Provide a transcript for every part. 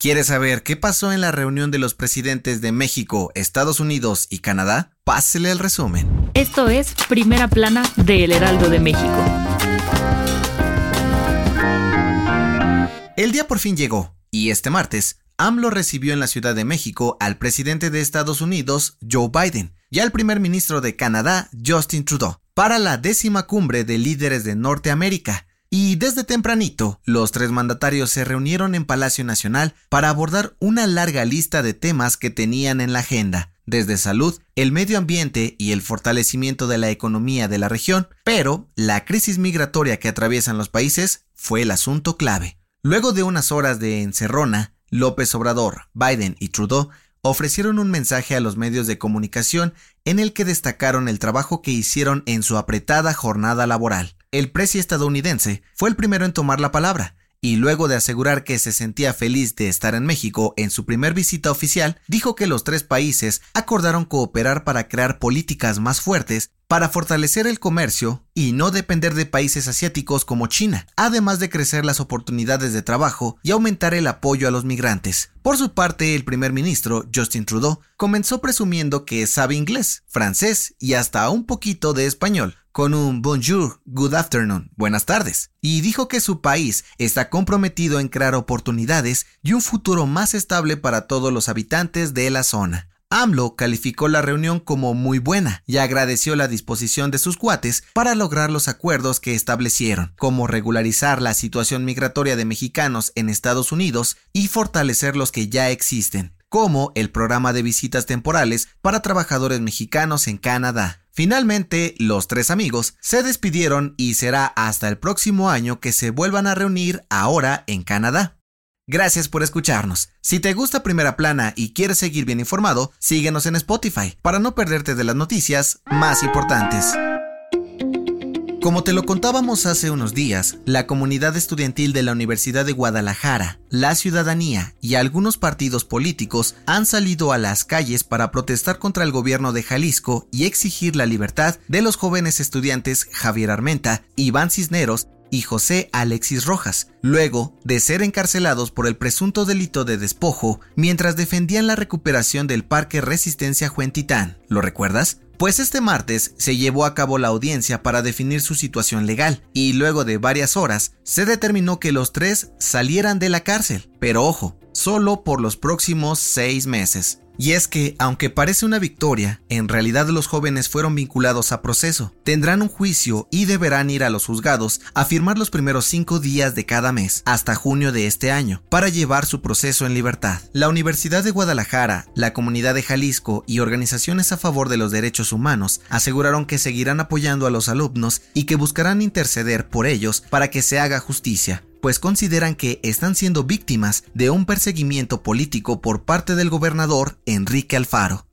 ¿Quieres saber qué pasó en la reunión de los presidentes de México, Estados Unidos y Canadá? Pásele el resumen. Esto es Primera Plana de El Heraldo de México. El día por fin llegó, y este martes, AMLO recibió en la Ciudad de México al presidente de Estados Unidos, Joe Biden, y al primer ministro de Canadá, Justin Trudeau, para la décima cumbre de líderes de Norteamérica, y desde tempranito, los tres mandatarios se reunieron en Palacio Nacional para abordar una larga lista de temas que tenían en la agenda, desde salud, el medio ambiente y el fortalecimiento de la economía de la región, pero la crisis migratoria que atraviesan los países fue el asunto clave. Luego de unas horas de encerrona, López Obrador, Biden y Trudeau ofrecieron un mensaje a los medios de comunicación en el que destacaron el trabajo que hicieron en su apretada jornada laboral. El presi estadounidense fue el primero en tomar la palabra, y luego de asegurar que se sentía feliz de estar en México en su primer visita oficial, dijo que los tres países acordaron cooperar para crear políticas más fuertes para fortalecer el comercio y no depender de países asiáticos como China, además de crecer las oportunidades de trabajo y aumentar el apoyo a los migrantes. Por su parte, el primer ministro, Justin Trudeau, comenzó presumiendo que sabe inglés, francés y hasta un poquito de español, con un bonjour, good afternoon, buenas tardes, y dijo que su país está comprometido en crear oportunidades y un futuro más estable para todos los habitantes de la zona. AMLO calificó la reunión como muy buena y agradeció la disposición de sus cuates para lograr los acuerdos que establecieron, como regularizar la situación migratoria de mexicanos en Estados Unidos y fortalecer los que ya existen, como el programa de visitas temporales para trabajadores mexicanos en Canadá. Finalmente, los tres amigos se despidieron y será hasta el próximo año que se vuelvan a reunir ahora en Canadá. Gracias por escucharnos. Si te gusta Primera Plana y quieres seguir bien informado, síguenos en Spotify para no perderte de las noticias más importantes. Como te lo contábamos hace unos días, la comunidad estudiantil de la Universidad de Guadalajara, la ciudadanía y algunos partidos políticos han salido a las calles para protestar contra el gobierno de Jalisco y exigir la libertad de los jóvenes estudiantes Javier Armenta, Iván Cisneros y José Alexis Rojas, luego de ser encarcelados por el presunto delito de despojo mientras defendían la recuperación del Parque Resistencia Juentitán. ¿Lo recuerdas? Pues este martes se llevó a cabo la audiencia para definir su situación legal y luego de varias horas se determinó que los tres salieran de la cárcel, pero ojo, solo por los próximos seis meses. Y es que, aunque parece una victoria, en realidad los jóvenes fueron vinculados a proceso, tendrán un juicio y deberán ir a los juzgados a firmar los primeros cinco días de cada mes, hasta junio de este año, para llevar su proceso en libertad. La Universidad de Guadalajara, la Comunidad de Jalisco y organizaciones a favor de los derechos humanos aseguraron que seguirán apoyando a los alumnos y que buscarán interceder por ellos para que se haga justicia, pues consideran que están siendo víctimas de un perseguimiento político por parte del gobernador Enrique Alfaro.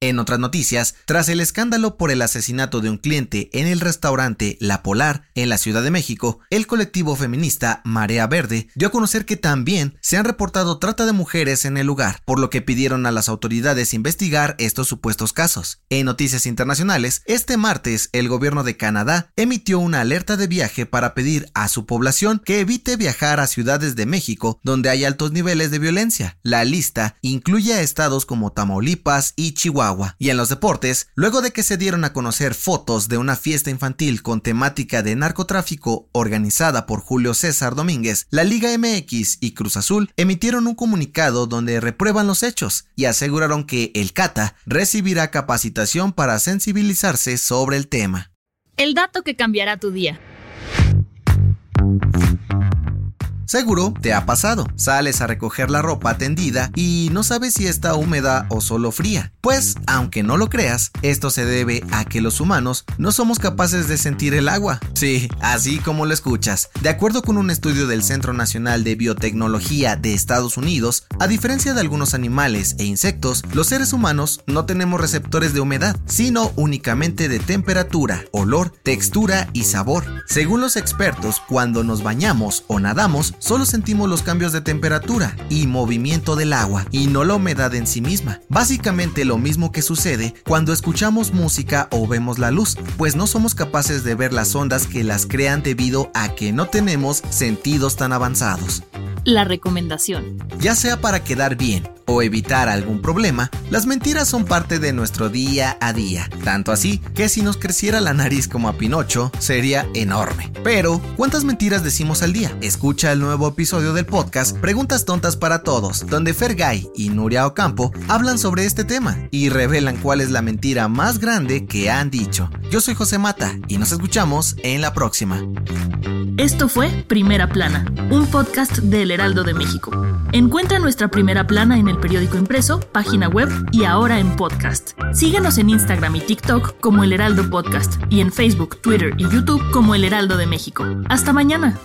En otras noticias, tras el escándalo por el asesinato de un cliente en el restaurante La Polar en la Ciudad de México, el colectivo feminista Marea Verde dio a conocer que también se han reportado trata de mujeres en el lugar, por lo que pidieron a las autoridades investigar estos supuestos casos. En noticias internacionales, este martes el gobierno de Canadá emitió una alerta de viaje para pedir a su población que evite viajar a ciudades de México donde hay altos niveles de violencia. La lista incluye a estados como Tamaulipas y Chihuahua y en los deportes, luego de que se dieron a conocer fotos de una fiesta infantil con temática de narcotráfico organizada por Julio César Domínguez, la Liga MX y Cruz Azul emitieron un comunicado donde reprueban los hechos y aseguraron que el CATA recibirá capacitación para sensibilizarse sobre el tema. El dato que cambiará tu día. Seguro te ha pasado. Sales a recoger la ropa tendida y no sabes si está húmeda o solo fría. Pues, aunque no lo creas, esto se debe a que los humanos no somos capaces de sentir el agua. Sí, así como lo escuchas. De acuerdo con un estudio del Centro Nacional de Biotecnología de Estados Unidos, a diferencia de algunos animales e insectos, los seres humanos no tenemos receptores de humedad, sino únicamente de temperatura, olor, textura y sabor. Según los expertos, cuando nos bañamos o nadamos, solo sentimos los cambios de temperatura y movimiento del agua y no la humedad en sí misma. Básicamente lo mismo que sucede cuando escuchamos música o vemos la luz, pues no somos capaces de ver las ondas que las crean debido a que no tenemos sentidos tan avanzados. La recomendación. Ya sea para quedar bien o evitar algún problema, las mentiras son parte de nuestro día a día. Tanto así que si nos creciera la nariz como a Pinocho, sería enorme. Pero, ¿cuántas mentiras decimos al día? Escucha el nuevo episodio del podcast Preguntas Tontas para Todos, donde Fergay y Nuria Ocampo hablan sobre este tema y revelan cuál es la mentira más grande que han dicho. Yo soy José Mata y nos escuchamos en la próxima. Esto fue Primera Plana, un podcast del Heraldo de México. Encuentra nuestra Primera Plana en periódico impreso, página web y ahora en podcast. Síguenos en Instagram y TikTok como El Heraldo Podcast y en Facebook, Twitter y YouTube como El Heraldo de México. Hasta mañana.